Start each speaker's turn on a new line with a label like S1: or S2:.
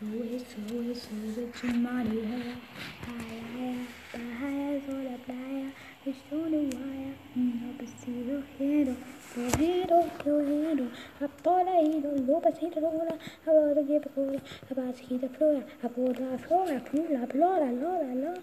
S1: Sube, sube, sube tu marea. Ay, ay, ay, sobre la playa. Estou no ar, não preciso rir. Corrido, corrido, a toda ida, lupa se rola, a boda que pula, a the que flora, a boda flora, flora, flora, flora, flora.